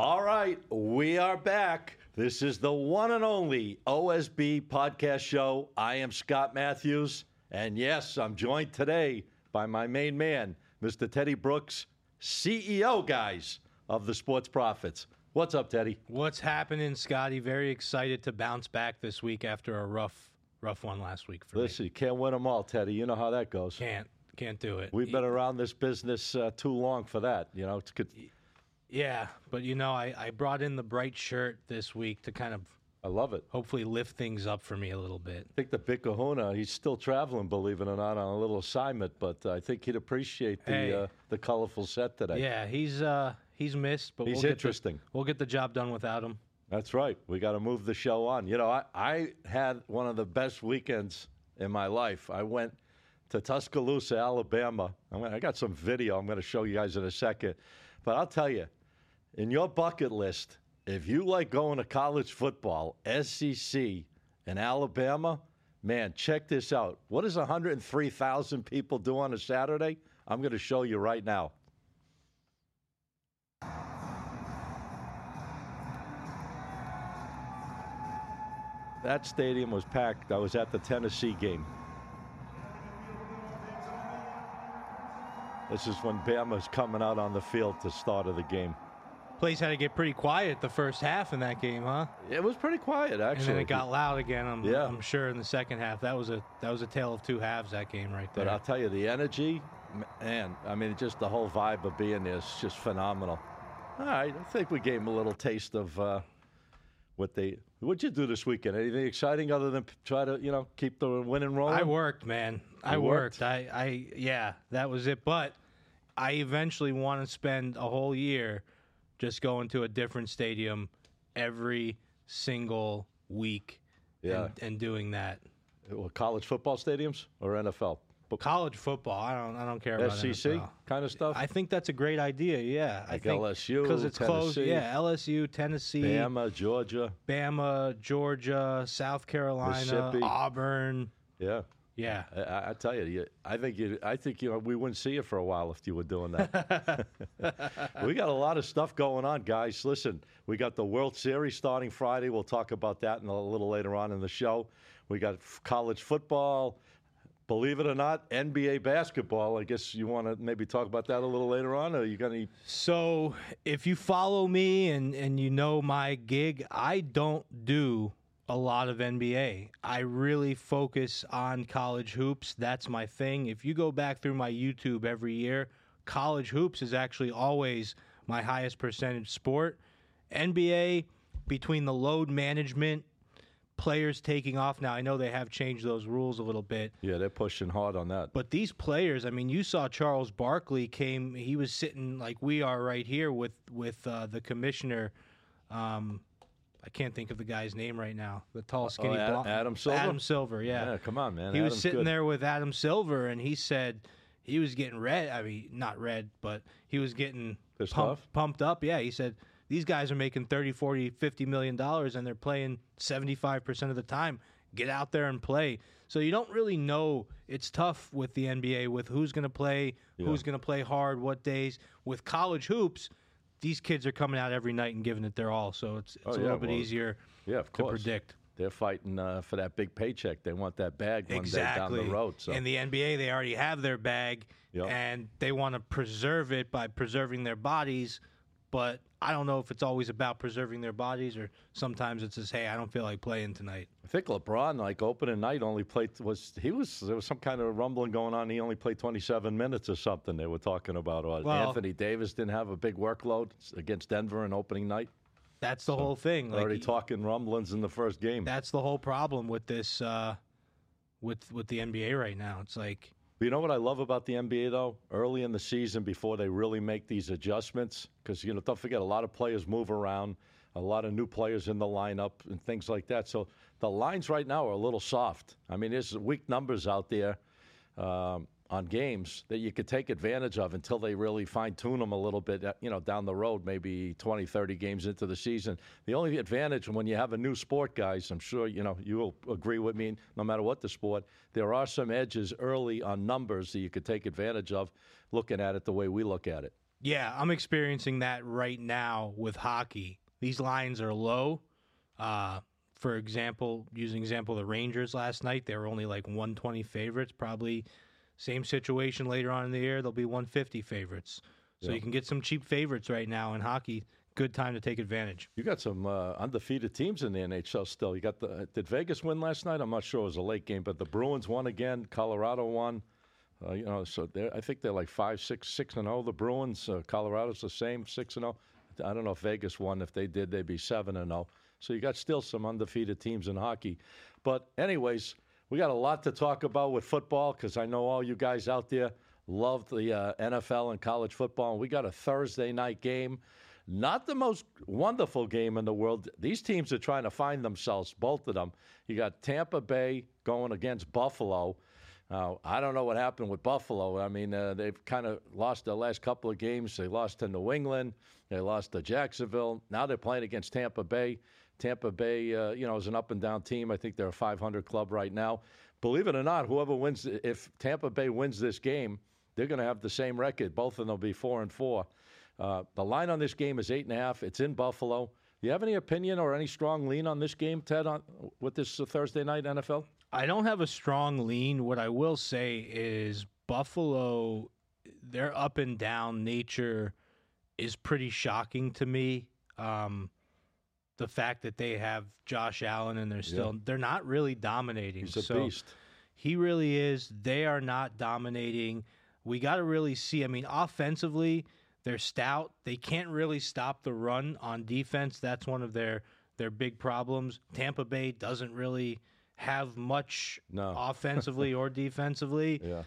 All right, we are back. This is the one and only OSB podcast show. I am Scott Mathews, and yes, I'm joined today by my main man, Mr. Teddy Brooks, CEO, guys, of the Sports Profits. What's up, Teddy? What's happening, Scotty? Very excited to bounce back this week after a rough, rough one last week for Listen, me. you can't win them all, Teddy. You know how that goes. Can't, can't do it. We've been around this business uh, too long for that. You know, it's good. Yeah, but you know, I, I brought in the bright shirt this week to kind of I love it. hopefully lift things up for me a little bit. I think the Big Kahuna, he's still traveling, believe it or not, on a little assignment, but I think he'd appreciate the Hey. uh, the colorful set today. Yeah, he's uh he's missed, but He's we'll get interesting. The, we'll get the job done without him. That's right. We got to move the show on. You know, I, I had one of the best weekends in my life. I went to Tuscaloosa, Alabama. I'm gonna, I got some video I'm going to show you guys in a second. But I'll tell you, in your bucket list, if you like going to college football, SEC, and Alabama, man, check this out. What does 103,000 people do on a Saturday? I'm going to show you right now. That stadium was packed. I was at the Tennessee game. This is when Bama's coming out on the field to start of the game. Place had to get pretty quiet the first half in that game, huh? It was pretty quiet, actually. And then it got loud again. I'm, Yeah. I'm sure in the second half. That was a that was a tale of two halves. That game right there. But I'll tell you, the energy, man, I mean, just the whole vibe of being there is just phenomenal. All right, I think we gave them a little taste of uh, what they. What'd you do this weekend? Anything exciting other than try to, you know, keep the winning rolling? I worked, man. I worked. worked? I, I, yeah, that was it. But I eventually want to spend a whole year just going to a different stadium every single week Yeah. and, and doing that. Well, college football stadiums or NFL? But College football, I don't, I don't care about SEC NFL. kind of stuff? I think that's a great idea. Yeah, I Like think LSU, because it's close. Tennessee. Yeah, LSU, Tennessee, Bama, Georgia. Bama, Georgia, South Carolina. Auburn. Yeah. Yeah, I- I, tell you, you, I think you, I think you, we wouldn't see you for a while if you were doing that. we got a lot of stuff going on, guys. Listen, we got the World Series starting Friday. We'll talk about that in a little later on in the show. We got f- college football. Believe it or not, NBA basketball. I guess you want to maybe talk about that a little later on, or you got any? So if you follow me and, and you know my gig, I don't do a lot of NBA. I really focus on college hoops. That's my thing. If you go back through my YouTube every year, college hoops is actually always my highest percentage sport. NBA, between the load management, players taking off now, I know they have changed those rules a little bit. Yeah, they're pushing hard on that. But these players, I mean, you saw Charles Barkley came. He was sitting like we are right here with with uh, the commissioner. Um, I can't think of the guy's name right now. The tall, oh, skinny, Ad- blonde- Adam Silver? Adam Silver, yeah. Yeah, come on, man. He was sitting good. there with Adam Silver, and he said he was getting red. I mean, not red, but he was getting Pissed pumped, pumped up. Yeah, he said these guys are making 30, 40, 50 million dollars and they're playing 75% of the time. Get out there and play. So you don't really know. It's tough with the NBA with who's going to play, who's going to play hard, what days. With college hoops, these kids are coming out every night and giving it their all. So it's, it's Oh, a yeah, little bit well, easier Yeah, of to course. predict. They're fighting uh, for that big paycheck. They want that bag one exactly. day down the road. So In the NBA, they already have their bag, Yep. and they want to preserve it by preserving their bodies. But I don't know if it's always about preserving their bodies, or sometimes it's just, hey, I don't feel like playing tonight. I think LeBron, like opening night, only played was he was there was some kind of rumbling going on. He only played 27 minutes or something. They were talking about. Or Well- Anthony Davis didn't have a big workload against Denver in opening night. That's the whole thing. Like, Already talking rumblings in the first game. that's the whole problem with this, uh, with with the NBA right now. It's like, But you know what I love about the NBA though? Early in the season, before they really make these adjustments, because you know, don't forget, a lot of players move around, a lot of new players in the lineup, and things like that. So the lines right now are a little soft. I mean, there's weak numbers out there um, on games that you could take advantage of until they really fine tune them a little bit. uh, You know, down the road, maybe 20, 30 games into the season. The only advantage when you have a new sport, guys, I'm sure you know you will agree with me. No matter what the sport, there are some edges early on numbers that you could take advantage of. Looking at it the way we look at it. Yeah, I'm experiencing that right now with hockey. These lines are low. Uh, for example, using example the Rangers last night, they were only like 120 favorites. Probably same situation later on in the year, they'll be 150 favorites. So Yeah. you can get some cheap favorites right now in hockey. Good time to take advantage. You got some uh, undefeated teams in the NHL still. You got the did Vegas win last night? I'm not sure. It was a late game, but the Bruins won again. Colorado won. Uh, you know, so I think they're like five, six, six and zero. The Bruins. Uh, Colorado's the same, six and zero. I don't know if Vegas won. If they did, they'd be seven and zero. So you got still some undefeated teams in hockey. But anyways, we got a lot to talk about with football because I know all you guys out there love the uh, NFL and college football. And we got a Thursday night game. Not the most wonderful game in the world. These teams are trying to find themselves, both of them. You got Tampa Bay going against Buffalo. Now, I don't know what happened with Buffalo. I mean, uh, they've kind of lost their last couple of games. They lost to New England. They lost to Jacksonville. Now they're playing against Tampa Bay. Tampa Bay, uh, you know, is an up and down team. I think they're a 500 club right now. Believe it or not, whoever wins, if Tampa Bay wins this game, they're going to have the same record. Both of them will be four and four. Uh, the line on this game is eight and a half. It's in Buffalo. Do you have any opinion or any strong lean on this game, Ted, on with this uh, Thursday night NFL? I don't have a strong lean. What I will say is Buffalo, their up and down nature is pretty shocking to me. Um, the fact that they have Josh Allen and they're still they're not really dominating. He's a so beast. he really is. They are not dominating. We got to really see. I mean, offensively, they're stout. They can't really stop the run on defense. That's one of their their big problems. Tampa Bay doesn't really have much No. offensively or defensively. Yeah.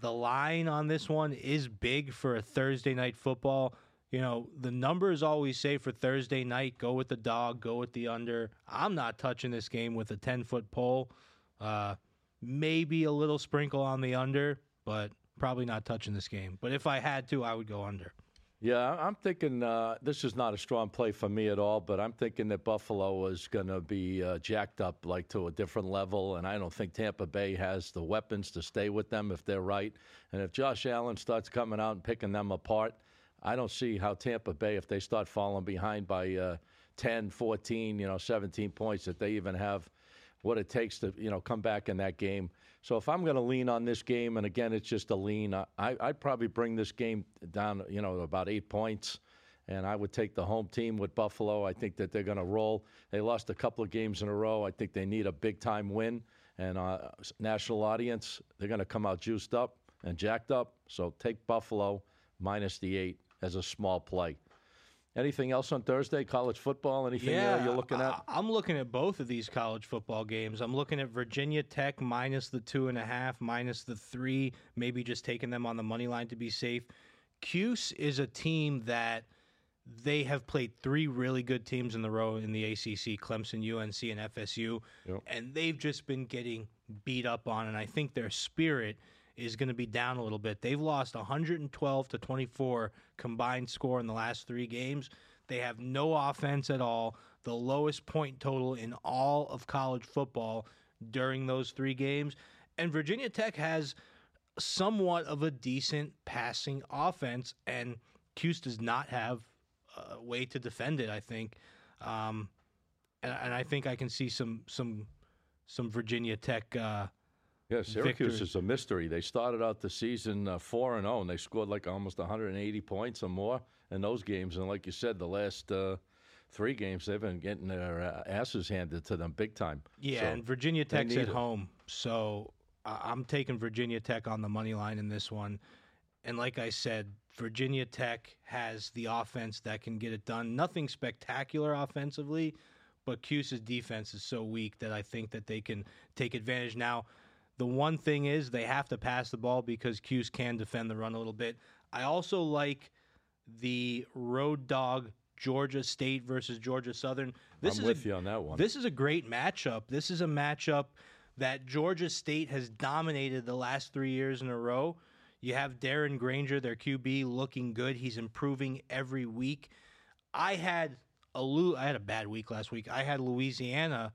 The line on this one is big for a Thursday night football. You know, the numbers always say for Thursday night, go with the dog, go with the under. I'm not touching this game with a 10 foot pole. Uh, maybe a little sprinkle on the under, but probably not touching this game. But if I had to, I would go under. Yeah, I'm thinking uh, this is not a strong play for me at all, but I'm thinking that Buffalo is going to be uh, jacked up like to a different level, and I don't think Tampa Bay has the weapons to stay with them if they're right. And if Josh Allen starts coming out and picking them apart, I don't see how Tampa Bay, if they start falling behind by uh, 10, 14, you know, 17 points, that they even have what it takes to you know come back in that game. So if I'm going to lean on this game, and again it's just a lean, I, I'd probably bring this game down, you know, about eight points, and I would take the home team with Buffalo. I think that they're going to roll. They lost a couple of games in a row. I think they need a big time win, and uh, national audience they're going to come out juiced up and jacked up. So take Buffalo minus the eight as a small play. Anything else on Thursday? College football? Anything uh, you're looking at? I, am looking at both of these college football games. I'm looking at Virginia Tech minus the two and a half, minus the three, maybe just taking them on the money line to be safe. Cuse is a team that they have played three really good teams in the row in the ACC Clemson, UNC, and FSU. Yep. And they've just been getting beat up on. And I think their spirit is going to be down a little bit. They've lost 112 to 24 combined score in the last three games. They have no offense at all, the lowest point total in all of college football during those three games. And Virginia Tech has somewhat of a decent passing offense, and Cuse does not have a way to defend it. I think, um, and, and I think I can see some some some Virginia Tech. Uh, Yeah, Syracuse victory. is a mystery. They started out the season uh, four and zero, and they scored like almost 180 points or more in those games. And like you said, the last uh, three games they've been getting their uh, asses handed to them big time. Yeah, So, and Virginia Tech's at it. home, so I'm taking Virginia Tech on the money line in this one. And like I said, Virginia Tech has the offense that can get it done. Nothing spectacular offensively, but Cuse's defense is so weak that I think that they can take advantage. Now, the one thing is they have to pass the ball because Cuse can defend the run a little bit. I also like the road dog Georgia State versus Georgia Southern. This I'm is with a, you on that one. this is a great matchup. This is a matchup that Georgia State has dominated the last three years in a row. You have Darren Grainger, their QB, looking good. He's improving every week. I had a I had a bad week last week. I had Louisiana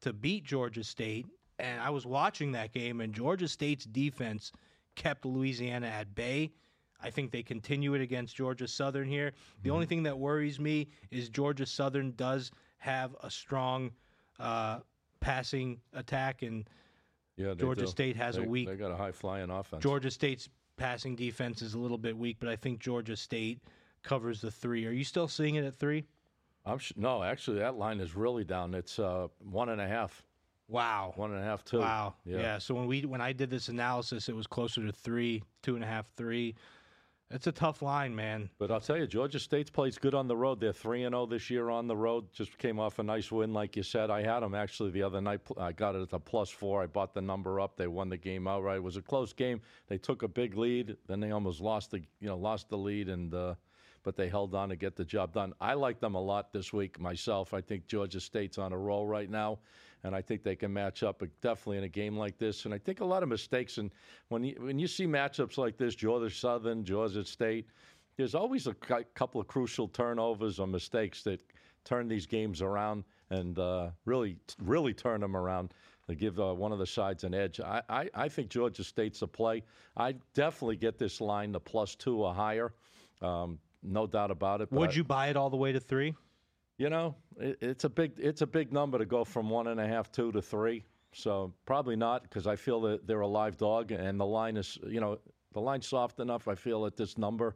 to beat Georgia State, and I was watching that game, and Georgia State's defense kept Louisiana at bay. I think they continue it against Georgia Southern here. The only thing that worries me is Georgia Southern does have a strong uh, passing attack, and Yeah, Georgia do. State has a weak- They got a high flying offense. Georgia State's passing defense is a little bit weak, but I think Georgia State covers the three. Are you still seeing it at three? I'm sh- no, actually, that line is really down. It's uh, one and a half, Wow. one and a half, two. Wow. Yeah. Yeah. So when we when I did this analysis, it was closer to three, two and a half, three. It's a tough line, man. But I'll tell you, Georgia State's plays good on the road. They're three and zero this year on the road. Just came off a nice win, like you said. I had them actually the other night. I got it at the plus four. I bought the number up. They won the game outright. It was a close game. They took a big lead, then they almost lost the you know lost the lead, and uh, but they held on to get the job done. I like them a lot this week myself. I think Georgia State's on a roll right now, and I think they can match up definitely in a game like this. And I think a lot of mistakes. And when you when you see matchups like this, Georgia Southern, Georgia State, there's always a couple of crucial turnovers or mistakes that turn these games around and uh, really really turn them around. to give uh, one of the sides an edge. I, I, I think Georgia State's a play. I definitely get this line the plus two or higher. Um, no doubt about it. Would you buy it all the way to three? You know, it, it's a big it's a big number to go from one and a half, two to three. So probably not because I feel that they're a live dog and the line is you know the line's soft enough. I feel at this number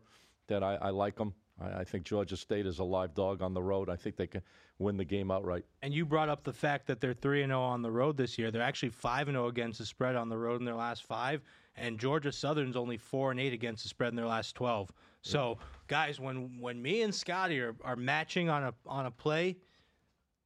that I, I like them. I, I think Georgia State is a live dog on the road. I think they can win the game outright. And you brought up the fact that they're three and zero on the road this year. They're actually five and zero against the spread on the road in their last five, and Georgia Southern's only four and eight against the spread in their last twelve. So, guys, when when me and Scotty are, are matching on a on a play,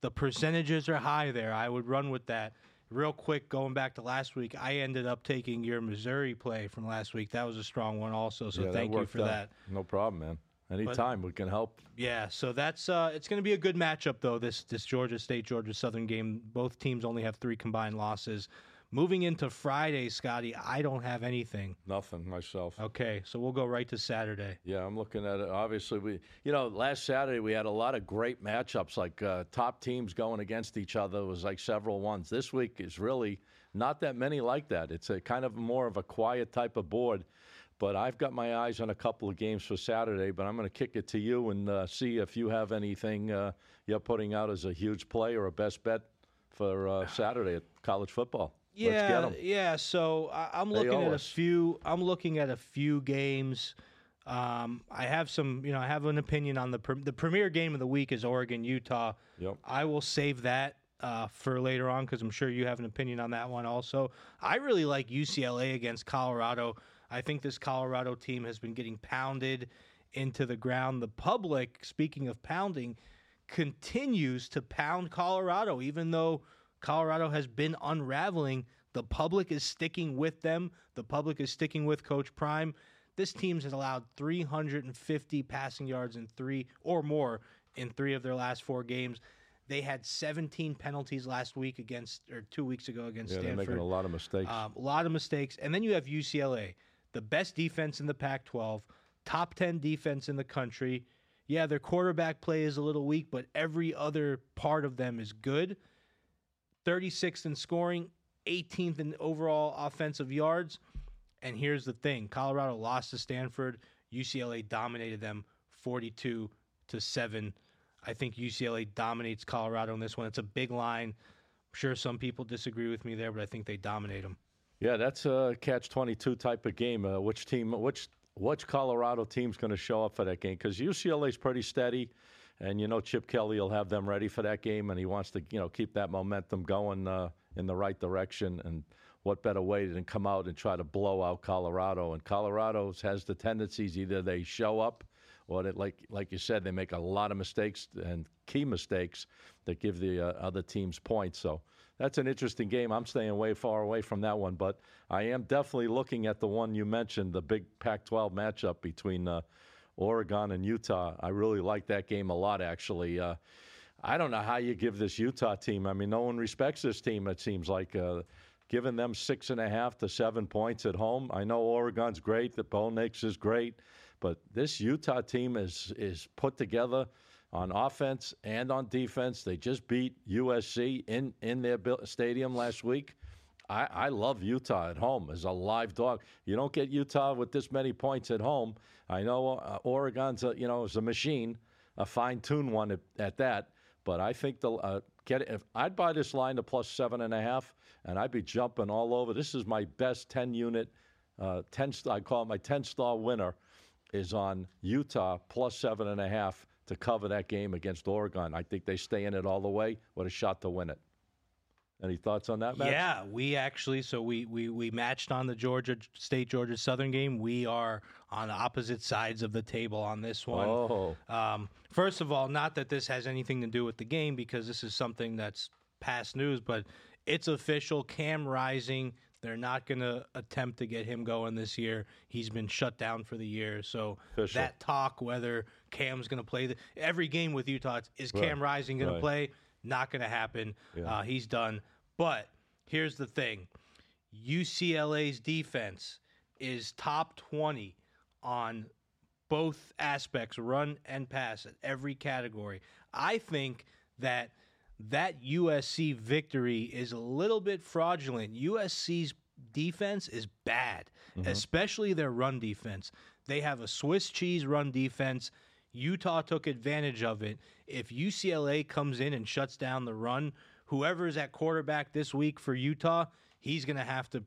the percentages are high there. I would run with that. Real quick, going back to last week, I ended up taking your Missouri play from last week. That was a strong one, also. So Yeah, thank you worked for out. that. No problem, man. Anytime we can help. Yeah, so that's uh, it's going to be a good matchup though. This this Georgia State Georgia Southern game. Both teams only have three combined losses. Moving into Friday, Scotty, I don't have anything. Nothing myself. Okay, so we'll go right to Saturday. Yeah, I'm looking at it. Obviously, we, you know, last Saturday we had a lot of great matchups, like uh, top teams going against each other. It was like several ones. This week is really not that many like that. It's a kind of more of a quiet type of board. But I've got my eyes on a couple of games for Saturday. But I'm going to kick it to you and uh, see if you have anything uh, you're putting out as a huge play or a best bet for uh, Saturday at college football. Yeah, yeah. So I, I'm looking at a few. I'm looking at a few games. Um, I have some. You know, I have an opinion on the pre- the premier game of the week is Oregon Utah. Yep. I will save that uh, for later on because I'm sure you have an opinion on that one also. I really like UCLA against Colorado. I think this Colorado team has been getting pounded into the ground. The public, speaking of pounding, continues to pound Colorado, even though Colorado has been unraveling. The public is sticking with them. The public is sticking with Coach Prime. This team has allowed 350 passing yards in three or more in three of their last four games. They had 17 penalties last week against, or two weeks ago against Yeah, they're making a lot of mistakes. Um, a lot of mistakes. And then you have UCLA, the best defense in the Pac 12, top 10 defense in the country. Yeah, their quarterback play is a little weak, but every other part of them is good. 36th in scoring, 18th in overall offensive yards. And here's the thing Colorado lost to Stanford. UCLA dominated them 42 to 7. I think UCLA dominates Colorado in this one. It's a big line. I'm sure some people disagree with me there, but I think they dominate them. Yeah, that's a catch twenty two type of game. Uh, which team, which which Colorado team's going to show up for that game? Because UCLA's pretty steady, and you know Chip Kelly will have them ready for that game, and he wants to you know keep that momentum going uh, in the right direction. And what better way than come out and try to blow out Colorado? And Colorado has the tendencies either they show up or that, like like you said, they make a lot of mistakes and key mistakes that give the uh, other teams points. So that's an interesting game. I'm staying way far away from that one, but I am definitely looking at the one you mentioned, the big Pac-12 matchup between uh, Oregon and Utah. I really like that game a lot, actually. Uh, I don't know how you give this Utah team. I mean, no one respects this team. It seems like. Uh, Giving them six and a half to seven points at home. I know Oregon's great. The Bo Nix is great. But this Utah team is is put together on offense and on defense. They just beat USC in in their stadium last week. I, I love Utah at home as a live dog. You don't get Utah with this many points at home. I know uh, Oregon's a, you know is a machine, a fine tuned one at, at, that. But I think the uh, get if I'd buy this line to plus seven and a half, and I'd be jumping all over. This is my best ten unit, uh, ten I call it my ten star winner, is on Utah plus seven and a half to cover that game against Oregon. I think they stay in it all the way with a shot to win it. Any thoughts on that match? Yeah, we actually so we we we matched on the Georgia State Georgia Southern game. We are on opposite sides of the table on this one. Oh. Um, first of all, not that this has anything to do with the game because this is something that's past news, but it's official. Cam Rising, they're not going to attempt to get him going this year. He's been shut down for the year. So official. that talk whether Cam's going to play the, every game with Utah is Cam right. Rising going right. to play? Not going to happen. Yeah. Uh, he's done. But here's the thing UCLA's defense is top 20 on both aspects, run and pass, at every category. I think that that USC victory is a little bit fraudulent. USC's defense is bad, mm-hmm. especially their run defense. They have a Swiss cheese run defense. Utah took advantage of it. If UCLA comes in and shuts down the run, whoever is at quarterback this week for Utah, he's going to have to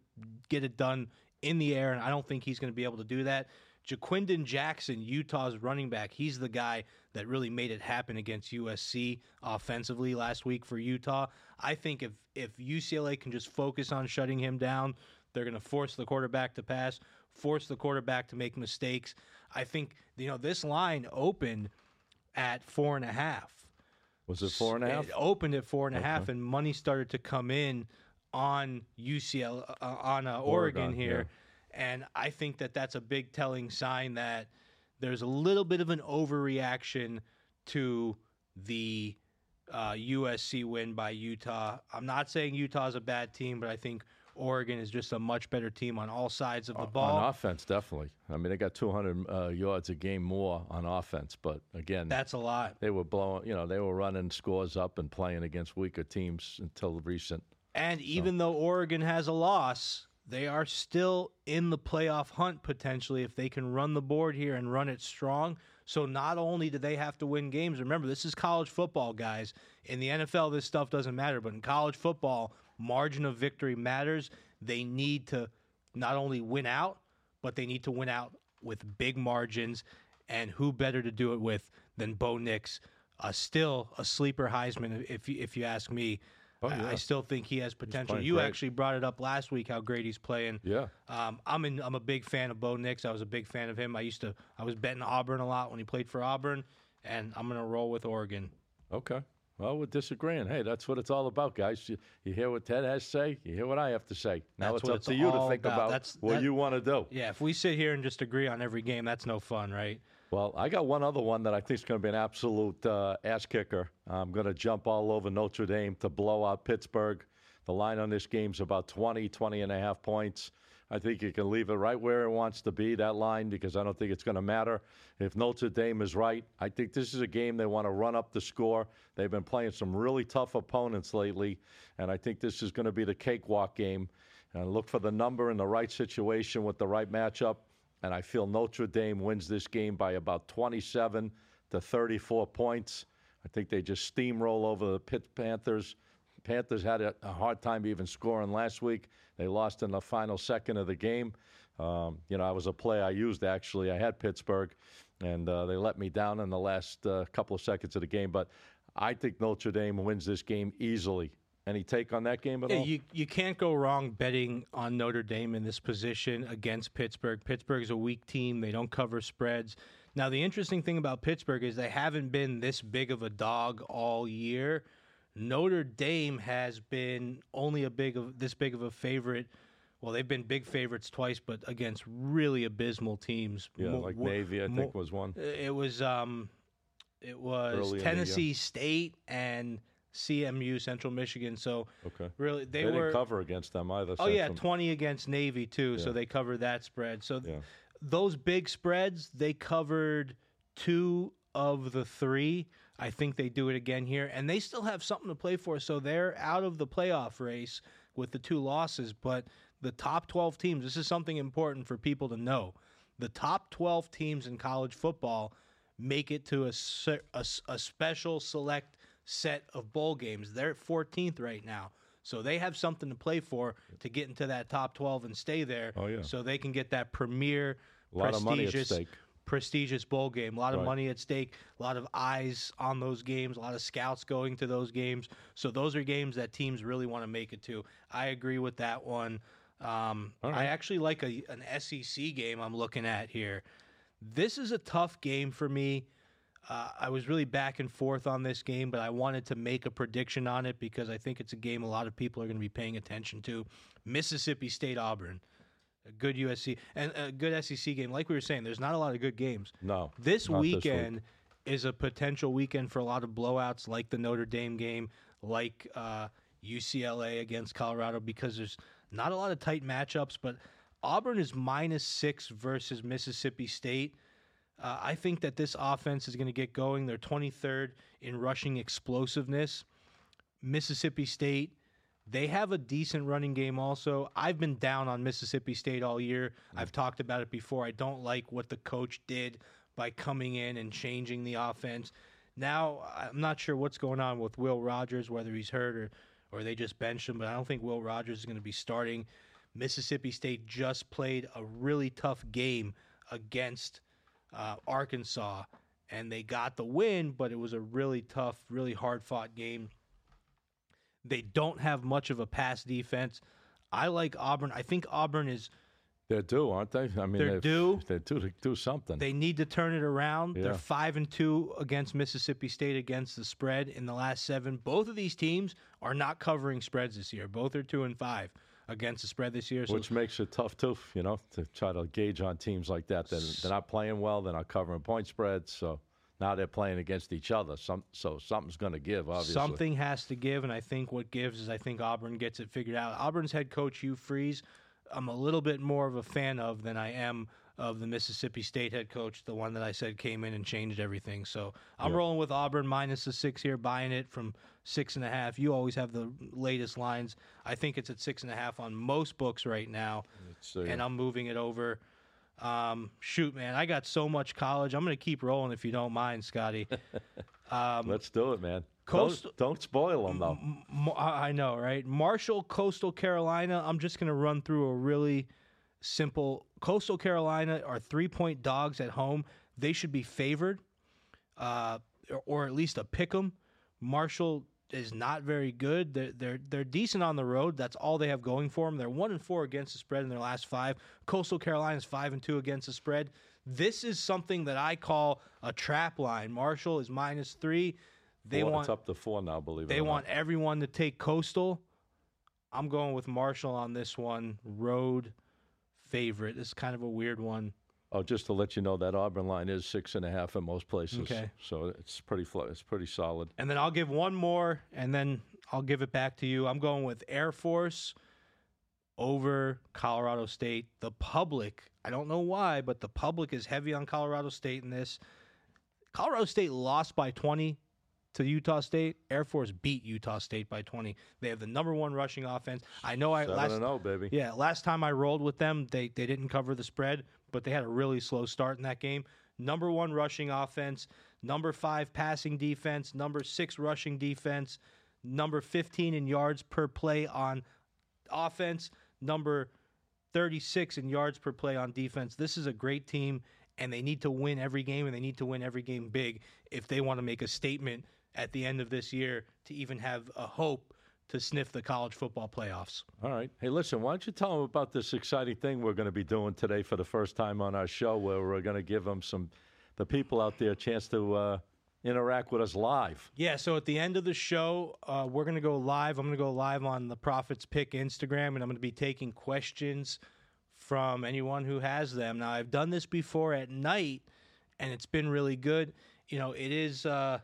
get it done in the air, and I don't think he's going to be able to do that. Ja'Quinden Jackson, Utah's running back, he's the guy that really made it happen against USC offensively last week for Utah. I think if if UCLA can just focus on shutting him down, they're going to force the quarterback to pass, force the quarterback to make mistakes. I think you know this line opened at four and a half. Was it four and a half? It opened at four and a okay. half, and money started to come in on UCL uh, on uh, Oregon, Oregon, here, yeah. and I think that that's a big telling sign that there's a little bit of an overreaction to the uh, USC win by Utah. I'm not saying Utah's a bad team, but I think Oregon is just a much better team on all sides of the ball. On offense, definitely. I mean, they got 200 uh, yards a game more on offense, but again, that's a lot. They were blowing, you know, they were running scores up and playing against weaker teams until recent. And even though Oregon has a loss, they are still in the playoff hunt potentially if they can run the board here and run it strong. So not only do they have to win games, remember this is college football, guys. In the NFL, this stuff doesn't matter, but in college football, margin of victory matters. They need to not only win out, but they need to win out with big margins. And who better to do it with than Bo Nix? Uh, still a sleeper Heisman, if you, if you ask me. Oh, yeah. I still think he has potential. You great. actually brought it up last week how great he's playing. Yeah. Um, I'm in, I'm a big fan of Bo Nix. I was a big fan of him. I used to I was betting Auburn a lot when he played for Auburn, and I'm gonna roll with Oregon. Okay. Well, we're disagreeing. Hey, that's what it's all about, guys. You, you, hear what Ted has to say. You hear what I have to say. Now that's it's up it's to you to think about, about what that, you want to do. Yeah, if we sit here and just agree on every game, that's no fun, right? Well, I got one other one that I think is going to be an absolute uh, ass kicker. I'm going to jump all over Notre Dame to blow out Pittsburgh. The line on this game is about 20, 20 and a half points. I think you can leave it right where it wants to be, that line, because I don't think it's going to matter. If Notre Dame is right, I think this is a game they want to run up the score. They've been playing some really tough opponents lately, and I think this is going to be the cakewalk game. And look for the number in the right situation with the right matchup. And I feel Notre Dame wins this game by about 27 to 34 points. I think they just steamroll over the Pitt Panthers. Panthers had a, a, hard time even scoring last week. They lost in the final second of the game. Um, you know, I was a play I used actually. I had Pittsburgh, and uh, they let me down in the last uh, couple of seconds of the game. But I think Notre Dame wins this game easily. Any take on that game at yeah, all? You you can't go wrong betting on Notre Dame in this position against Pittsburgh. Pittsburgh is a weak team. They don't cover spreads. Now the interesting thing about Pittsburgh is they haven't been this big of a dog all year. Notre Dame has been only a big of this big of a favorite. Well, they've been big favorites twice, but against really abysmal teams. Yeah, like Navy, I think was one. It was um, it was Early Tennessee State and CMU, Central Michigan. So okay. really, they, they were didn't cover against them either. Oh yeah, twenty against Navy too. Yeah. So they covered that spread. So yeah. those big spreads, they covered two of the three. I think they do it again here, and they still have something to play for. So they're out of the playoff race with the two losses, but the top 12 teams, this is something important for people to know. The top 12 teams in college football make it to a, a, a special select set of bowl games. They're 14th right now. So they have something to play for to get into that top 12 and stay there. Oh, yeah. So they can get that premier, A lot of money at prestigious, stake. Prestigious bowl game. A lot of Right. money at stake. A lot of eyes on those games. A lot of scouts going to those games. So those are games that teams really want to make it to. I agree with that one. Um, All I actually like a, an SEC game I'm looking at here. This is a tough game for me. Uh, I was really back and forth on this game, but I wanted to make a prediction on it because I think it's a game a lot of people are going to be paying attention to. Mississippi State Auburn, a good USC and a good SEC game. Like we were saying, there's not a lot of good games. No. This not week. weekend is a potential weekend for a lot of blowouts, like the Notre Dame game, like uh, UCLA against Colorado, because there's not a lot of tight matchups. But Auburn is minus six versus Mississippi State. Uh, I think that this offense is going to get going. They're 23rd in rushing explosiveness. Mississippi State, they have a decent running game also. I've been down on Mississippi State all year. I've talked about it before. I don't like what the coach did by coming in and changing the offense. Now, I'm not sure what's going on with Will Rogers, whether he's hurt or, or they just benched him, but I don't think Will Rogers is going to be starting. Mississippi State just played a really tough game against uh, Arkansas, and they got the win, but it was a really tough, really hard fought game. They don't have much of a pass defense. I like Auburn. I think Auburn is They're due, aren't they? I mean, They're they've- due. They're due to do something. they need to turn it around. Yeah. They're five and two against Mississippi State against the spread in the last seven. Both of these teams are not covering spreads this year. Both are two and five against the spread this year. So which makes it tough too, you know, to try to gauge on teams like that. They're, they're not playing well. They're not covering point spreads. So now they're playing against each other. Some so something's going to give. Obviously, Something has to give, and I think what gives is I think Auburn gets it figured out. Auburn's head coach Hugh Freeze, I'm a little bit more of a fan of than I am of the Mississippi State head coach, the one that I said came in and changed everything. So I'm Yeah. rolling with Auburn minus the six here, buying it from six and a half. You always have the latest lines. I think it's at six and a half on most books right now, and I'm moving it over. Um, shoot, man, I got so much college. I'm going to keep rolling if you don't mind, Scotty. Um, let's do it, man. Coast- don't, don't spoil them though. M- I know, right? Marshall, Coastal Carolina. I'm just going to run through a really simple. Coastal Carolina are three point dogs at home. They should be favored, uh, or, or at least a pick 'em. Marshall is not very good. They're, they're they're decent on the road. That's all they have going for them. They're one and four against the spread in their last five. Coastal Carolina is five and two against the spread. This is something that I call a trap line. Marshall is minus three. They Four- want up to four now. Believe they want Not. everyone to take Coastal. I'm going with Marshall on this one. Road favorite. This is kind of a weird one. Oh, just to let you know, that Auburn line is six and a half in most places. Okay. So it's pretty. Fl- it's pretty solid. And then I'll give one more, and then I'll give it back to you. I'm going with Air Force over Colorado State. The public, I don't know why, but the public is heavy on Colorado State in this. Colorado State lost by 20 to Utah State. Air Force beat Utah State by 20. They have the number one rushing offense. I know I last and zero, baby. Yeah, last time I rolled with them, they they didn't cover the spread, but they had a really slow start in that game. Number one rushing offense, number five passing defense, number six rushing defense, number 15 in yards per play on offense, number 36 in yards per play on defense. This is a great team, and they need to win every game, and they need to win every game big if they want to make a statement at the end of this year to even have a hope to sniff the college football playoffs. All right. Hey, listen, why don't you tell them about this exciting thing we're going to be doing today for the first time on our show, where we're going to give them some, the people out there, a chance to uh, interact with us live. Yeah, so at the end of the show, uh, we're going to go live. I'm going to go live on the Profits Pick Instagram, and I'm going to be taking questions from anyone who has them. Now, I've done this before at night, and it's been really good. You know, it is uh,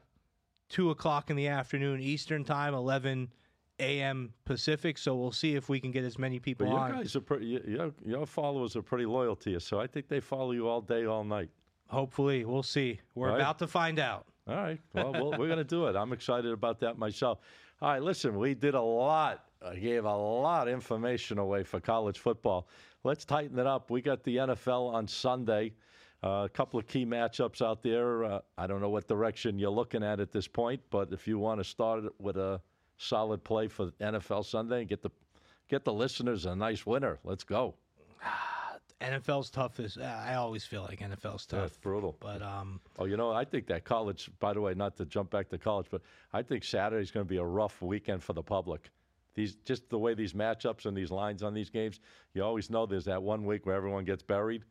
2 o'clock in the afternoon Eastern Time, 11 a.m. Pacific, so we'll see if we can get as many people But your on. guys are pretty, your, your followers are pretty loyal to you, so I think they follow you all day, all night. Hopefully, we'll see. We're Right. about to find out. All right. Well, we'll we're going to do it. I'm excited about that myself. All right. Listen, we did a lot I gave a lot of information away for college football. Let's tighten it up. We got the NFL on Sunday. Uh, a couple of key matchups out there. Uh, I don't know what direction you're looking at at this point, but if you want to start with a solid play for NFL Sunday and get the get the listeners a nice winner, let's go. NFL's tough. Is I always feel like NFL's tough. That's brutal. But um, Oh, you know, I think that college. By the way, not to jump back to college, but I think Saturday's going to be a rough weekend for the public. These just the way these matchups and these lines on these games. You always know there's that one week where everyone gets buried.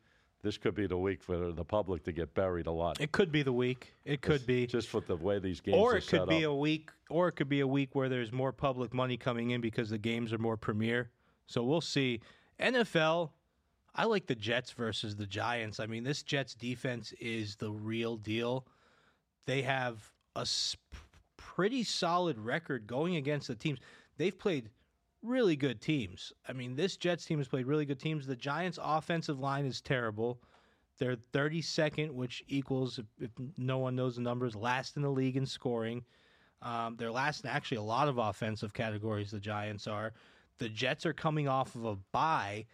This could be the week for the public to get buried a lot. it could be the week. It could be. just for the way these games or are it could be up. a week or it could be a week where there's more public money coming in because the games are more premier so we'll see nfl i like the jets versus the giants i mean this jets defense is the real deal they have a s- pretty solid record going against the teams they've played really good teams i mean this jets team has played really good teams the giants offensive line is terrible they're 32nd, which equals, if, if no one knows the numbers, last in the league in scoring. Um, they're last in actually a lot of offensive categories, the Giants are. The Jets are coming off of a bye.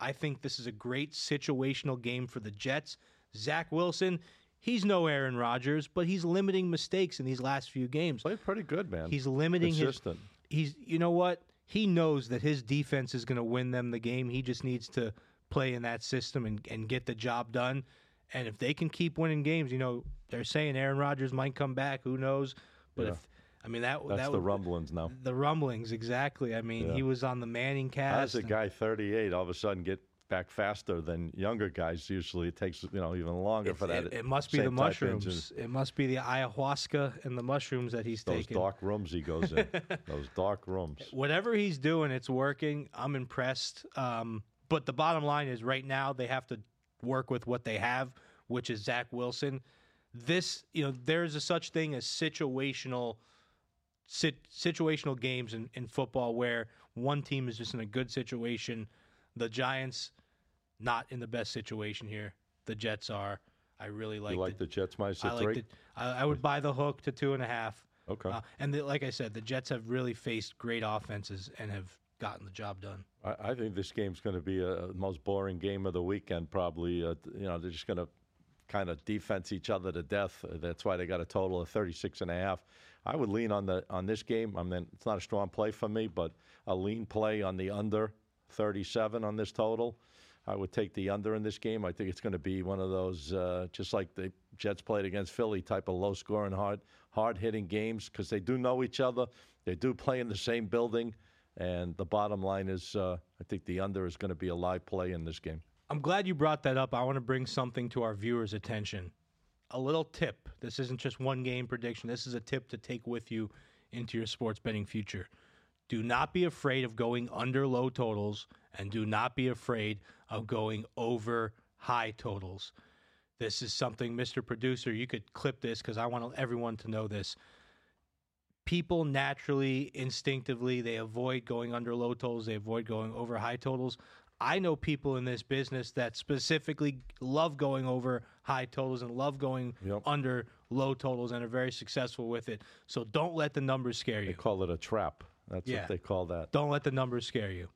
I think this is a great situational game for the Jets. Zach Wilson, he's no Aaron Rodgers, but he's limiting mistakes in these last few games. played pretty good, man. He's limiting his he's you know what he knows that his defense is going to win them the game he just needs to play in that system and, and get the job done and if they can keep winning games you know they're saying aaron Rodgers might come back who knows but Yeah. if i mean that That's that the rumblings now. the rumblings exactly i mean Yeah. he was on the ManningCast does a guy 38 all of a sudden get back faster than younger guys? Usually, it takes you know even longer for that. it, it must be the same type engine. mushrooms it must be the ayahuasca and the mushrooms that he's Those taking Those dark rooms he goes in. Those dark rooms. whatever he's doing, it's working. I'm impressed. Um, but the bottom line is, right now they have to work with what they have, which is Zach Wilson. This, you know, there's a such thing as situational, sit, situational games in, in football where one team is just in a good situation. The Giants, not in the best situation here. The Jets are. I really like. you like the, the Jets minus the I like the. I, I would buy the hook to two and a half. okay. Uh, and the, like I said, the Jets have really faced great offenses and have gotten the job done. I, I think this game's going to be a, most boring game of the weekend. Probably, uh, you know, they're just going to kind of defense each other to death. Uh, That's why they got a total of 36 and a half. I would lean on the on this game. I mean, it's not a strong play for me, but a lean play on the under 37 on this total. I would take the under in this game. I think it's going to be one of those, uh, just like the Jets played against Philly, type of low scoring, hard hard hitting games because they do know each other. They do play in the same building. And the bottom line is, uh, I think the under is going to be a live play in this game. I'm glad you brought that up. I want to bring something to our viewers' attention. A little tip. This isn't just one game prediction. This is a tip to take with you into your sports betting future. Do not be afraid of going under low totals and do not be afraid of going over high totals. This is something, Mr. Producer, you could clip this because I want everyone to know this. People naturally, instinctively, they avoid going under low totals, they avoid going over high totals. I know people in this business that specifically love going over high totals and love going Yep. under low totals and are very successful with it. So don't let the numbers scare you. They call it a trap. That's Yeah. what they call that. Don't let the numbers scare you.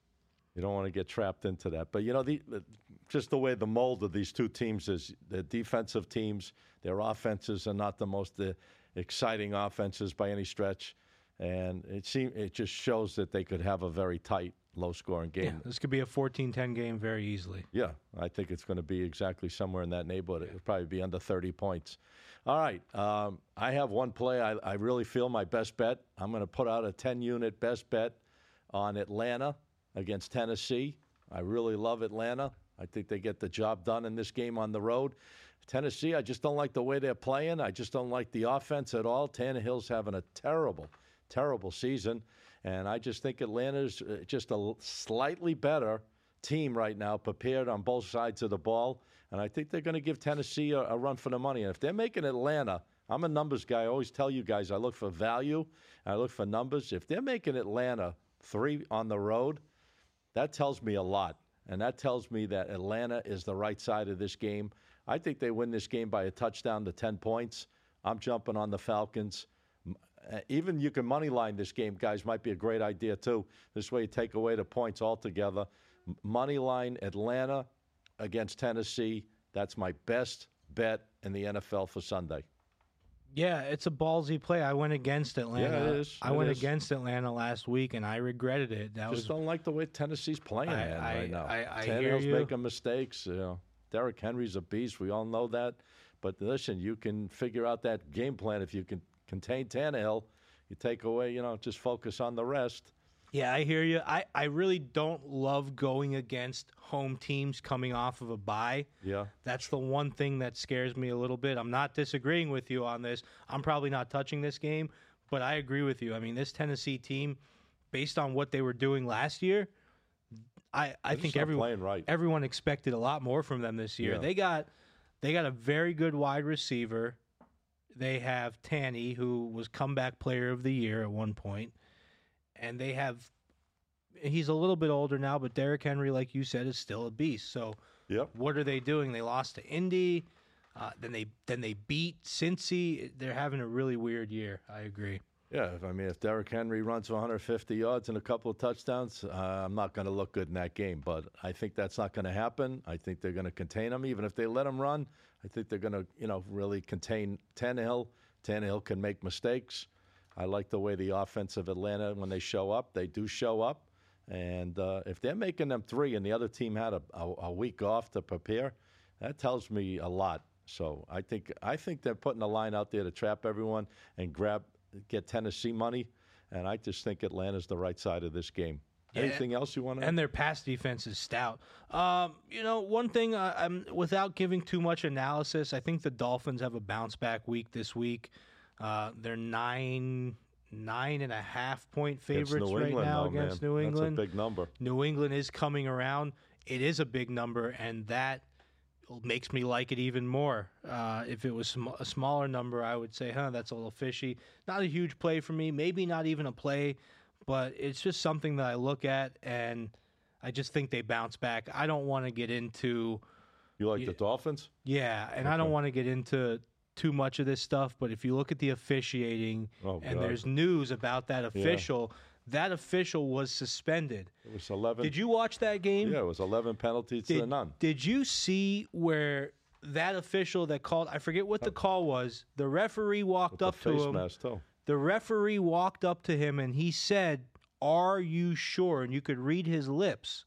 You don't want to get trapped into that. But you know, the, the just the way the mold of these two teams is, the defensive teams, their offenses are not the most uh, exciting offenses by any stretch, and it seem it just shows that they could have a very tight, low-scoring Yeah, game. this could be a 14-10 game very easily. Yeah, I think it's going to be exactly somewhere in that neighborhood. It'll probably be under 30 points. All right, um, I have one play. I, I really feel my best bet. I'm going to put out a 10-unit best bet on Atlanta against Tennessee. I really love Atlanta. I think they get the job done in this game on the road. Tennessee, I just don't like the way they're playing. I just don't like the offense at all. Tannehill's having a terrible, terrible season. And I just think Atlanta's uh, just a slightly better team right now, prepared on both sides of the ball. And I think they're going to give Tennessee a, a run for the money. And if they're making Atlanta, I'm a numbers guy. I always tell you guys I look for value, I look for numbers. If they're making Atlanta three on the road, that tells me a lot. And that tells me that Atlanta is the right side of this game. I think they win this game by a touchdown to 10 points. I'm jumping on the Falcons. Uh, even you can money line this game, guys. Might be a great idea too. This way, you take away the points altogether. Money line Atlanta against Tennessee. That's my best bet in the NFL for Sunday. Yeah, it's a ballsy play. I went against Atlanta. Yeah, it is. I It went is. against Atlanta last week, and I regretted it. That Just was don't like the way Tennessee's playing I- I- right now. I- I Tannehill's making mistakes. You know, Derrick Henry's a beast. We all know that. But listen, you can figure out that game plan if you can contain Tannehill. You take away, you know, just focus on the rest. Yeah, I hear you. I, I really don't love going against home teams coming off of a bye. Yeah. That's the one thing that scares me a little bit. I'm not disagreeing with you on this. I'm probably not touching this game, but I agree with you. I mean, this Tennessee team, based on what they were doing last year, I, I They're think everyone right. everyone expected a lot more from them this year. Yeah. They got they got a very good wide receiver. They have Tanny, who was comeback player of the year at one point, and they have he's a little bit older now, but Derrick Henry, like you said, is still a beast. So Yep. what are they doing? They lost to Indy, uh, then they then they beat Cincy. They're having a really weird year. I agree. Yeah, I mean, if Derrick Henry runs for 150 yards and a couple of touchdowns, uh, I'm not going to look good in that game. But I think that's not going to happen. I think they're going to contain him. Even if they let him run, I think they're going to, you know, really contain Tannehill. Tannehill can make mistakes. I like the way the offense of Atlanta, when they show up, they do show up. And uh, if they're making them three and the other team had a, a, a week off to prepare, that tells me a lot. So I think I think they're putting a line out there to trap everyone and grab get Tennessee money, and I just think Atlanta's the right side of this game. Yeah. Anything else you want to? and their pass defense is stout. Um, you know, one thing I'm without giving too much analysis, I think the Dolphins have a bounce back week this week. Uh, they're nine nine and a half point favorites right England, now though, against man. New England. That's a big number. New England is coming around. It is a big number, and that makes me like it even more. Uh, if it was sm- a smaller number, I would say, huh, that's a little fishy. Not a huge play for me, maybe not even a play, but it's just something that I look at, and I just think they bounce back. I don't want to get into, You like the Dolphins? yeah, and I don't want to get into too much of this stuff, but if you look at the officiating, Oh, and there's news about that official, that official was suspended. It was eleven. Did you watch that game? Yeah, it was eleven penalties to Did, none. did you see where that official that called? I forget what the call was. The referee walked The up to face him. The referee walked up to him and he said, "Are you sure?" And you could read his lips.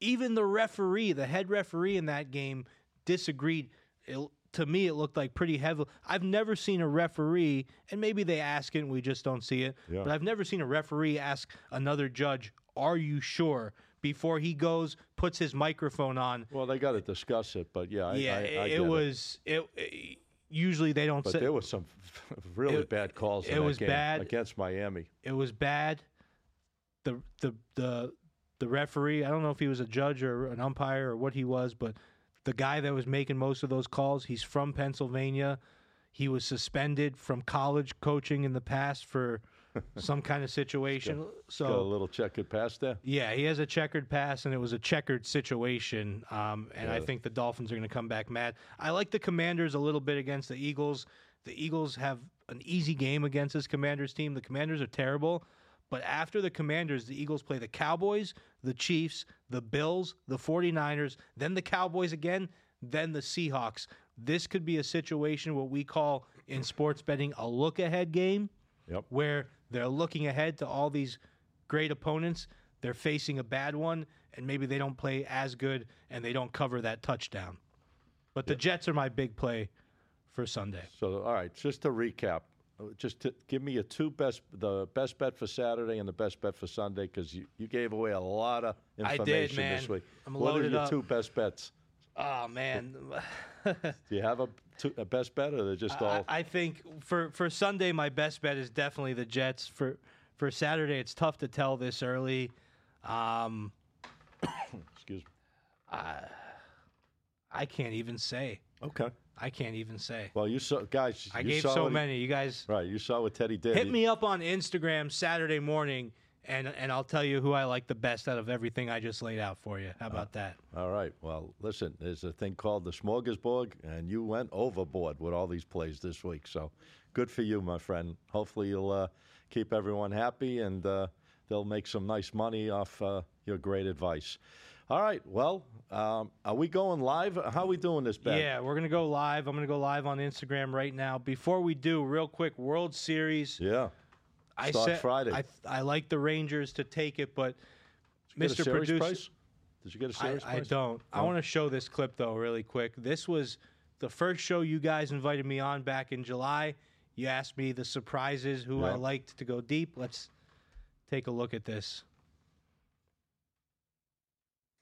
Even the referee, the head referee in that game, disagreed. It, to me, it looked like pretty heavy. I've never seen a referee, and maybe they ask it and we just don't see it. Yeah. But I've never seen a referee ask another judge, "Are you sure?" before he goes, puts his microphone on. Well, they got to discuss it, but yeah, I, yeah, I, I it, was. It, it- usually they don't But say there was some really It- bad calls. it that was bad. against Miami. it was bad. The the the the referee, I don't know if he was a judge or an umpire or what he was, but the guy that was making most of those calls, he's from Pennsylvania. He was suspended from college coaching in the past for some kind of situation. Got a little checkered pass there. yeah, he has a checkered pass, and it was a checkered situation. Um, and I think the Dolphins are going to come back mad. I like the Commanders a little bit against the Eagles. The Eagles have an easy game against this Commanders team. The Commanders are terrible. But after the Commanders, the Eagles play the Cowboys, the Chiefs, the Bills, the 49ers, then the Cowboys again, then the Seahawks. This could be a situation what we call in sports betting a look ahead game Yep. where they're looking ahead to all these great opponents. They're facing a bad one, and maybe they don't play as good and they don't cover that touchdown. But the Jets are my big play for Sunday. So, all right, just to recap, just to give me your two best, the best bet for Saturday and the best bet for Sunday, because you, you gave away a lot of I information did, this week. I'm what are your up. two best bets? Oh man, Do you have a, two, a best bet, or they're just all? I think for for Sunday my best bet is definitely the Jets. For for Saturday, it's tough to tell this early. Um, excuse me. I, I can't even say. Okay. I can't even say. Well, you saw, guys. I you gave saw so he- many. You guys right, you saw what Teddy did. hit He- me up on Instagram Saturday morning and and I'll tell you who I like the best out of everything I just laid out for you. How about that? All right. Well, listen, there's a thing called the smorgasbord, and you went overboard with all these plays this week. So good for you, my friend. Hopefully, you'll uh, keep everyone happy and uh, they'll make some nice money off uh, your great advice. All right. Well, um, are we going live? How are we doing this, Ben? Yeah, we're gonna go live. I'm gonna go live on Instagram right now. Before we do, real quick, World Series. Yeah. I Start said Friday. I I like the Rangers to take it, but Mr. Producer, price? Did you get a I, series I price? don't. I want to show this clip though, really quick. This was the first show you guys invited me on back in July. You asked me the surprises, who I liked to go deep. Let's take a look at this.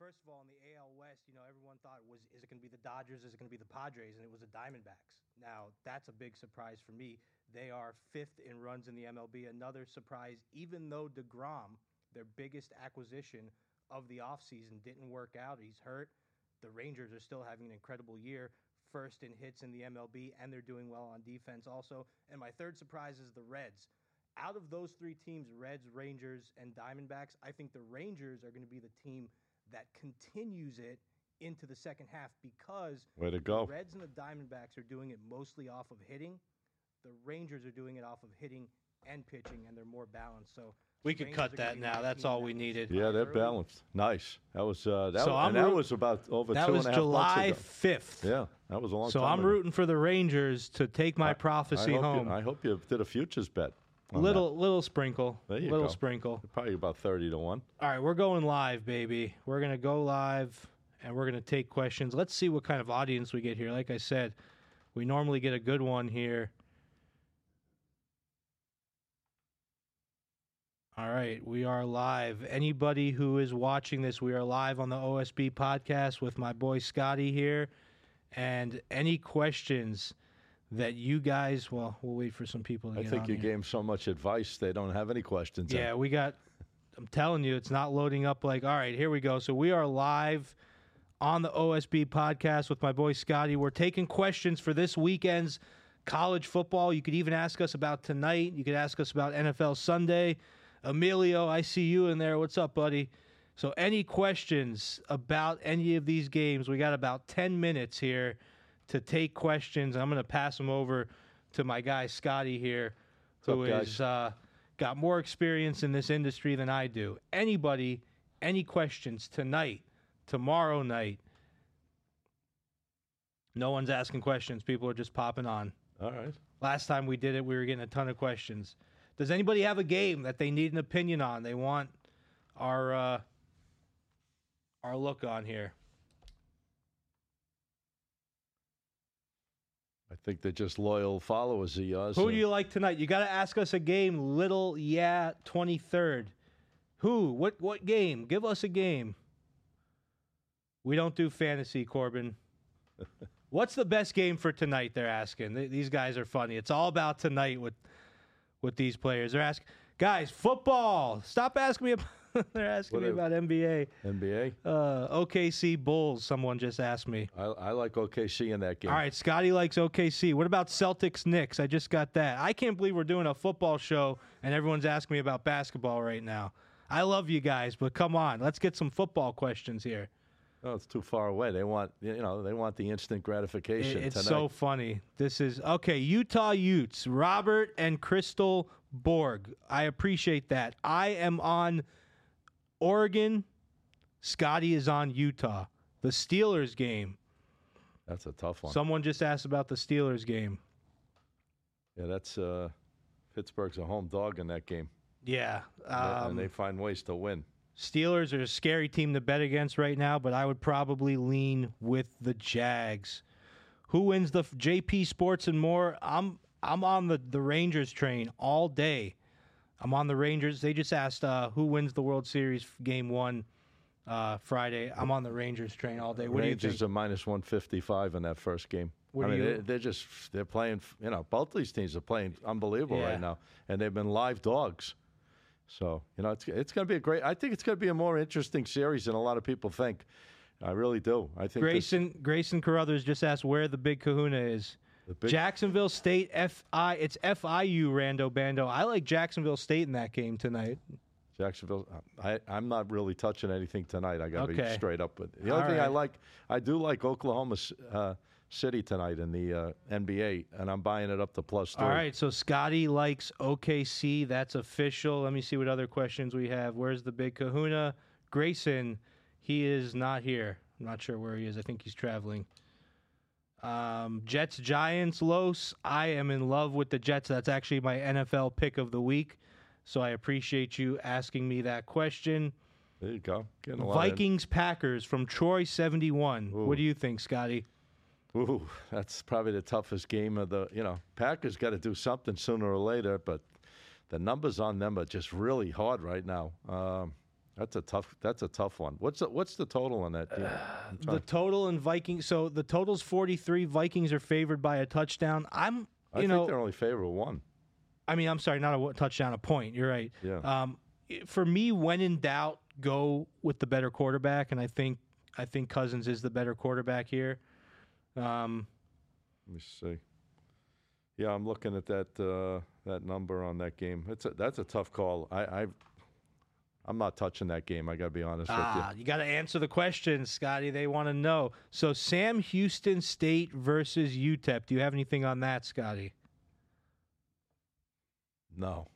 First of all, in the AL West, you know, everyone thought was is it going to be the Dodgers? Is going to be the Padres? And it was the Diamondbacks. Now that's a big surprise for me. They are fifth in runs in the MLB. Another surprise, even though Degrom, their biggest acquisition of the offseason, didn't work out. He's hurt. The Rangers are still having an incredible year. First in hits in the MLB, and they're doing well on defense also. And my third surprise is the Reds. Out of those three teams, Reds, Rangers, and Diamondbacks, I think the Rangers are going to be the team that continues it into the second half because Way to the go. Reds and the Diamondbacks are doing it mostly off of hitting. The Rangers are doing it off of hitting and pitching, and they're more balanced. So we could cut that now. That's all we needed. Yeah, they're early. balanced. Nice. That was uh, that, So was, I'm and that root- was about over That two was and a half July months ago. fifth. Yeah, that was a long So time I'm ago. rooting for the Rangers to take my I- prophecy I hope home. You, I hope you did a futures bet. on little little sprinkle. There you little go. sprinkle. that. Probably about thirty to one. All right, we're going live, baby. We're gonna go live, and we're gonna take questions. Let's see what kind of audience we get here. Like I said, we normally get a good one here. All right, we are live. Anybody who is watching this, we are live on the OSB podcast with my boy Scotty here. And any questions that you guys, well, we'll wait for some people to I think you here. gave them so much advice they don't have any questions. Yeah, we got. I'm telling you, it's not loading up. Like, all right, here we go. So we are live on the OSB podcast with my boy Scotty. We're taking questions for this weekend's college football. You could even ask us about tonight. You could ask us about NFL Sunday. Emilio, I see you in there. What's up, buddy? So, any questions about any of these games? We got about 10 minutes here to take questions. I'm going to pass them over to my guy Scotty here, who up, is uh, got more experience in this industry than I do. Anybody, any questions tonight, tomorrow night? No one's asking questions. People are just popping on. All right. Last time we did it, we were getting a ton of questions. Does anybody have a game that they need an opinion on? They want our uh, our look on here. I think they're just loyal followers of yours. Who do you like tonight? You got to ask us a game. Little yeah, twenty third. Who? What? What game? Give us a game. We don't do fantasy, Corbin. What's the best game for tonight? They're asking. Th- These guys are funny. It's all about tonight with with these players. They're asking, guys, football. Stop asking me. About, they're asking me about NBA. NBA? Uh, OKC Bulls. Someone just asked me. I, I like OKC in that game. All right, Scotty likes OKC. What about Celtics Knicks? I just got that. I can't believe we're doing a football show and everyone's asking me about basketball right now. I love you guys, but come on, let's get some football questions here. No, it's too far away. They want you know they want the instant It- gratification. it's tonight. so funny. This is okay. Utah Utes, Robert and Crystal Borg. I appreciate that. I am on Oregon. Scotty is on Utah. The Steelers game. That's a tough one. Someone just asked about the Steelers game. yeah, that's uh, Pittsburgh's a home dog in that game, Yeah. Um, and they find ways to win. Steelers are a scary team to bet against right now, but I would probably lean with the Jags. Who wins the JP Sports and more? I'm I'm on the the Rangers train all day. I'm on the Rangers. They just asked uh, who wins the World Series game one uh, Friday. I'm on the Rangers train all day. What Rangers are minus one fifty five in that first game. What I mean, you- they, they're just they're playing. You know, both these teams are playing unbelievable Yeah. right now, and they've been live dogs. So you know, it's it's going to be a great. I think it's going to be a more interesting series than a lot of people think. I really do. I think this- Grayson Grayson Carruthers just asked where the Big Kahuna is. the big, Jacksonville State FI. It's FIU Rando Bando. I like Jacksonville State in that game tonight. Jacksonville. I, I'm not really touching anything tonight. I got to Okay. be straight up. But the only All thing I like, I do like Oklahoma uh, City tonight in the uh, NBA, and I'm buying it up to plus three. All right, so Scotty likes OKC. That's official. Let me see what other questions we have. Where's the big kahuna? Grayson, he is not here. I'm not sure where he is. I think he's traveling. Um, Jets, Giants, Los. I am in love with the Jets. That's actually my NFL pick of the week. So I appreciate you asking me that question. There you go. Getting a lot of- Vikings, Packers from Troy 71. Ooh. What do you think, Scotty? Ooh, that's probably the toughest game of the. You know, Packers got to do something sooner or later, but the numbers on them are just really hard right now. Um, that's a tough. That's a tough one. What's the, what's the total on that? game? The total in Vikings. So the total's 43. Vikings are favored by a touchdown. I'm, you I think know, they're only favored one. I mean, I'm sorry, not a touchdown, a point. You're right. Yeah. Um, for me, when in doubt, go with the better quarterback, and I think I think Cousins is the better quarterback here. Um, Let me see. Yeah, I'm looking at that uh, that number on that game. It's a, that's a tough call. I, I I'm not touching that game. I got to be honest ah, you You got to answer the question, Scotty. They want to know. So Sam Houston State versus UTEP. Do you have anything on that, Scotty? No.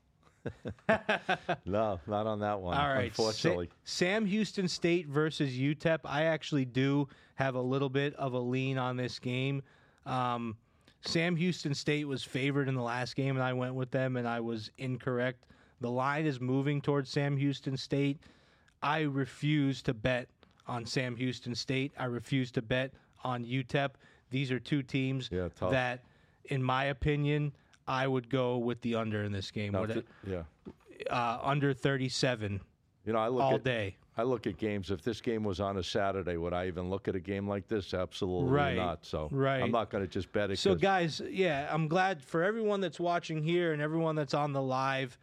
no, not on that one. All right. Sa- Sam Houston State versus UTEP. I actually do have a little bit of a lean on this game. Um, Sam Houston State was favored in the last game, and I went with them, and I was incorrect. The line is moving towards Sam Houston State. I refuse to bet on Sam Houston State. I refuse to bet on UTEP. These are two teams Yeah, that, in my opinion, I would go with the under in this game. No, th- yeah. uh, under 37 You know, I look all at day. I look at games. If this game was on a Saturday, would I even look at a game like this? Absolutely Right, not. So right. I'm not going to just bet it. So guys, yeah, I'm glad for everyone that's watching here and everyone that's on the live.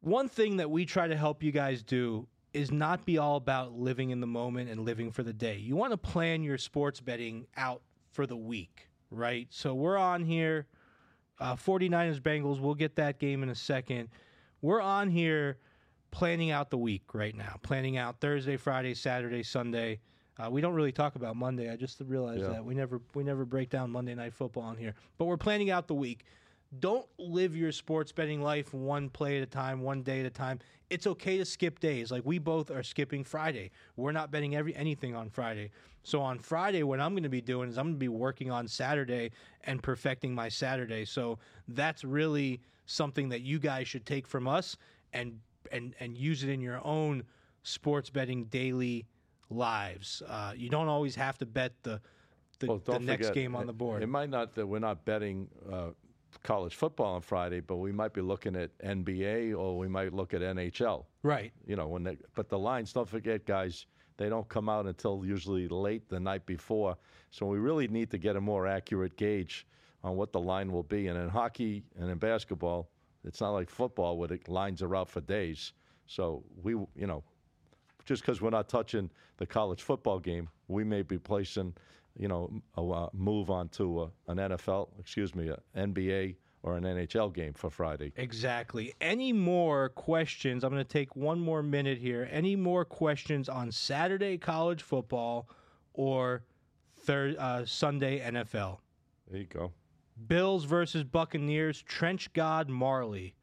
One thing that we try to help you guys do is not be all about living in the moment and living for the day. You want to plan your sports betting out for the week, right? So, we're on here. Uh, 49ers Bengals, we'll get that game in a second. We're on here planning out the week right now, planning out Thursday, Friday, Saturday, Sunday. Uh, we don't really talk about Monday. I just realized Yeah. that we never we never break down Monday night football on here. But we're planning out the week. Don't live your sports betting life one play at a time, one day at a time. It's okay to skip days. Like we both are skipping Friday. We're not betting every anything on Friday. So on Friday, what I'm going to be doing is I'm going to be working on Saturday and perfecting my Saturday. So that's really something that you guys should take from us and and and use it in your own sports betting daily lives. Uh, you don't always have to bet the the, Well, the next forget, game on it- the board. It might not that we're not betting uh, college football on Friday, but we might be looking at NBA or we might look at NHL. right. You know, when they but the lines. Don't forget, guys. They don't come out until usually late the night before. So we really need to get a more accurate gauge on what the line will be. And in hockey and in basketball, it's not like football where the lines are out for days. So we, you know, just because we're not touching the college football game, we may be placing, you know, a, uh move onto a, an NFL, excuse me, an NBA or an NHL game for Friday. Exactly. Any more questions? I'm going to take one more minute here. Any more questions on Saturday college football or thir- uh, Sunday NFL? There you go. Bills versus Buccaneers. Trench God Marley.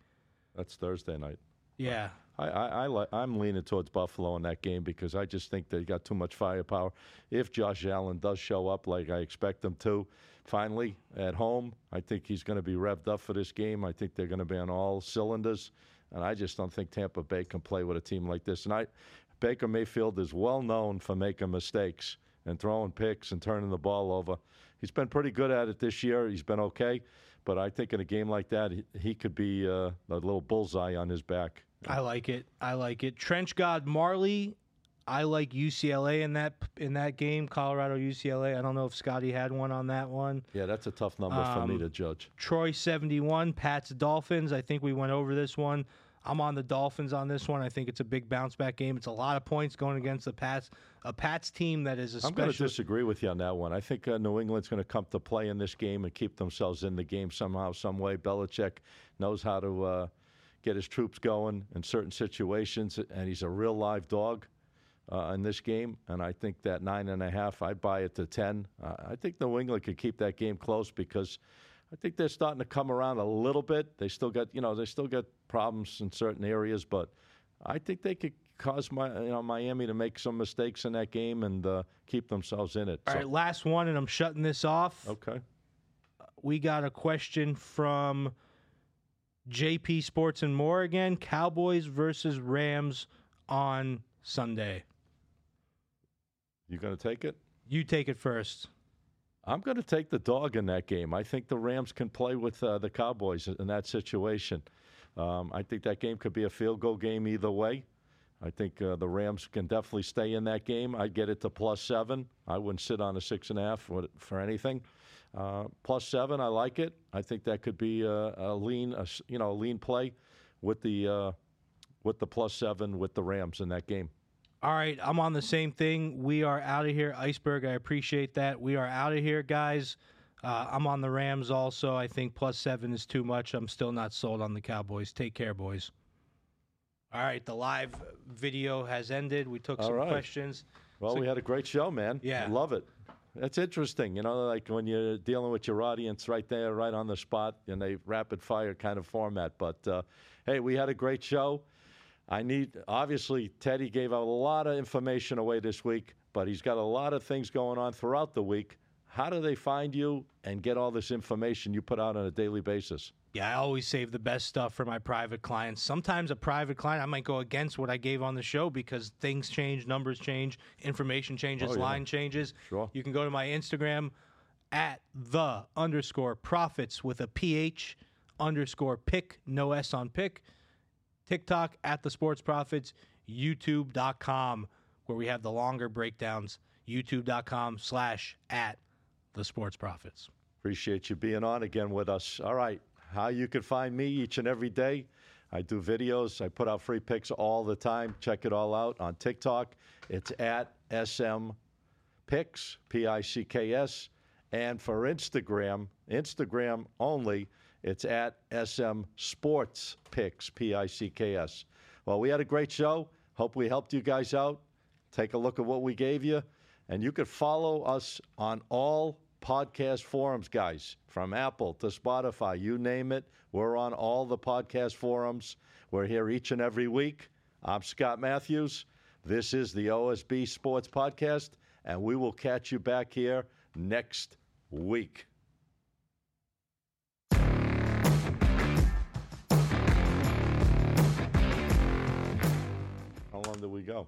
That's Thursday night. Yeah. I, I, I I'm leaning towards Buffalo in that game because I just think they got too much firepower. If Josh Allen does show up like I expect him to, finally at home, I think he's going to be revved up for this game. I think they're going to be on all cylinders, and I just don't think Tampa Bay can play with a team like this. And I, Baker Mayfield is well known for making mistakes and throwing picks and turning the ball over. He's been pretty good at it this year. He's been okay, but I think in a game like that, he, he could be uh, a little bullseye on his back. I like it. I like it. Trench God Marley. I like UCLA in that in that game. Colorado UCLA. I don't know if Scotty had one on that one. Yeah, that's a tough number for me Um, to judge. Troy 71, Pats Dolphins. I think we went over this one. I'm on the Dolphins on this one. I think it's a big bounce back game. It's a lot of points going against the Pats, a Pats team that is I'm going to disagree with you on that one. I think uh, New England's going to come to play in this game and keep themselves in the game somehow, some way. Belichick knows how to uh, get his troops going in certain situations, and he's a real live dog uh, in this game. And I think that nine and a half, I'd buy it to ten. Uh, I think New England could keep that game close because I think they're starting to come around a little bit. They still got, you know, they still got problems in certain areas, but I think they could cause my, you know, Miami to make some mistakes in that game and uh, keep themselves in it. All So- right, last one, and I'm shutting this off. Okay. We got a question from JP Sports and More again. Cowboys versus Rams on Sunday. You going to take it? You take it first. I'm going to take the dog in that game. I think the Rams can play with uh, the Cowboys in that situation. Um, I think that game could be a field goal game either way. I think uh, the Rams can definitely stay in that game. I'd get it to plus seven. I wouldn't sit on a six and a half for, for anything. Uh, plus seven, I like it. I think that could be a, a lean, a, you know, a lean play with the uh, with the plus seven with the Rams in that game. All right, I'm on the same thing. We are out of here. Iceberg, I appreciate that. We are out of here, guys. Uh, I'm on the Rams also. I think plus seven is too much. I'm still not sold on the Cowboys. Take care, boys. All right, the live video has ended. We took All some right. questions. Well, So- we had a great show, man. Yeah. I love it. That's interesting. You know, like when you're dealing with your audience right there, right on the spot, in a rapid fire kind of format. But uh, hey, we had a great show. I need, obviously, Teddy gave a lot of information away this week, but he's got a lot of things going on throughout the week. How do they find you and get all this information you put out on a daily basis? Yeah, I always save the best stuff for my private clients. Sometimes a private client, I might go against what I gave on the show because things change, numbers change, information changes, Oh, yeah. line changes. Sure. You can go to my Instagram at the underscore profits with a PH underscore pick, no S on pick. TikTok at the sports profits, youtube.com, where we have the longer breakdowns, youtube.com slash at the sports profits. Appreciate you being on again with us. All right. How you can find me each and every day. I do videos. I put out free picks all the time. Check it all out on TikTok. It's at SM Picks, P I C K S. And for Instagram, Instagram only, it's at SM Sports Picks, P I C K S. Well, we had a great show. Hope we helped you guys out. Take a look at what we gave you. And you could follow us on all podcast forums, guys, from Apple to Spotify, you name it. We're on all the podcast forums. We're here each and every week. I'm Scott Mathews. This is the OSB Sports Podcast, and we will catch you back here next week. How long did we go?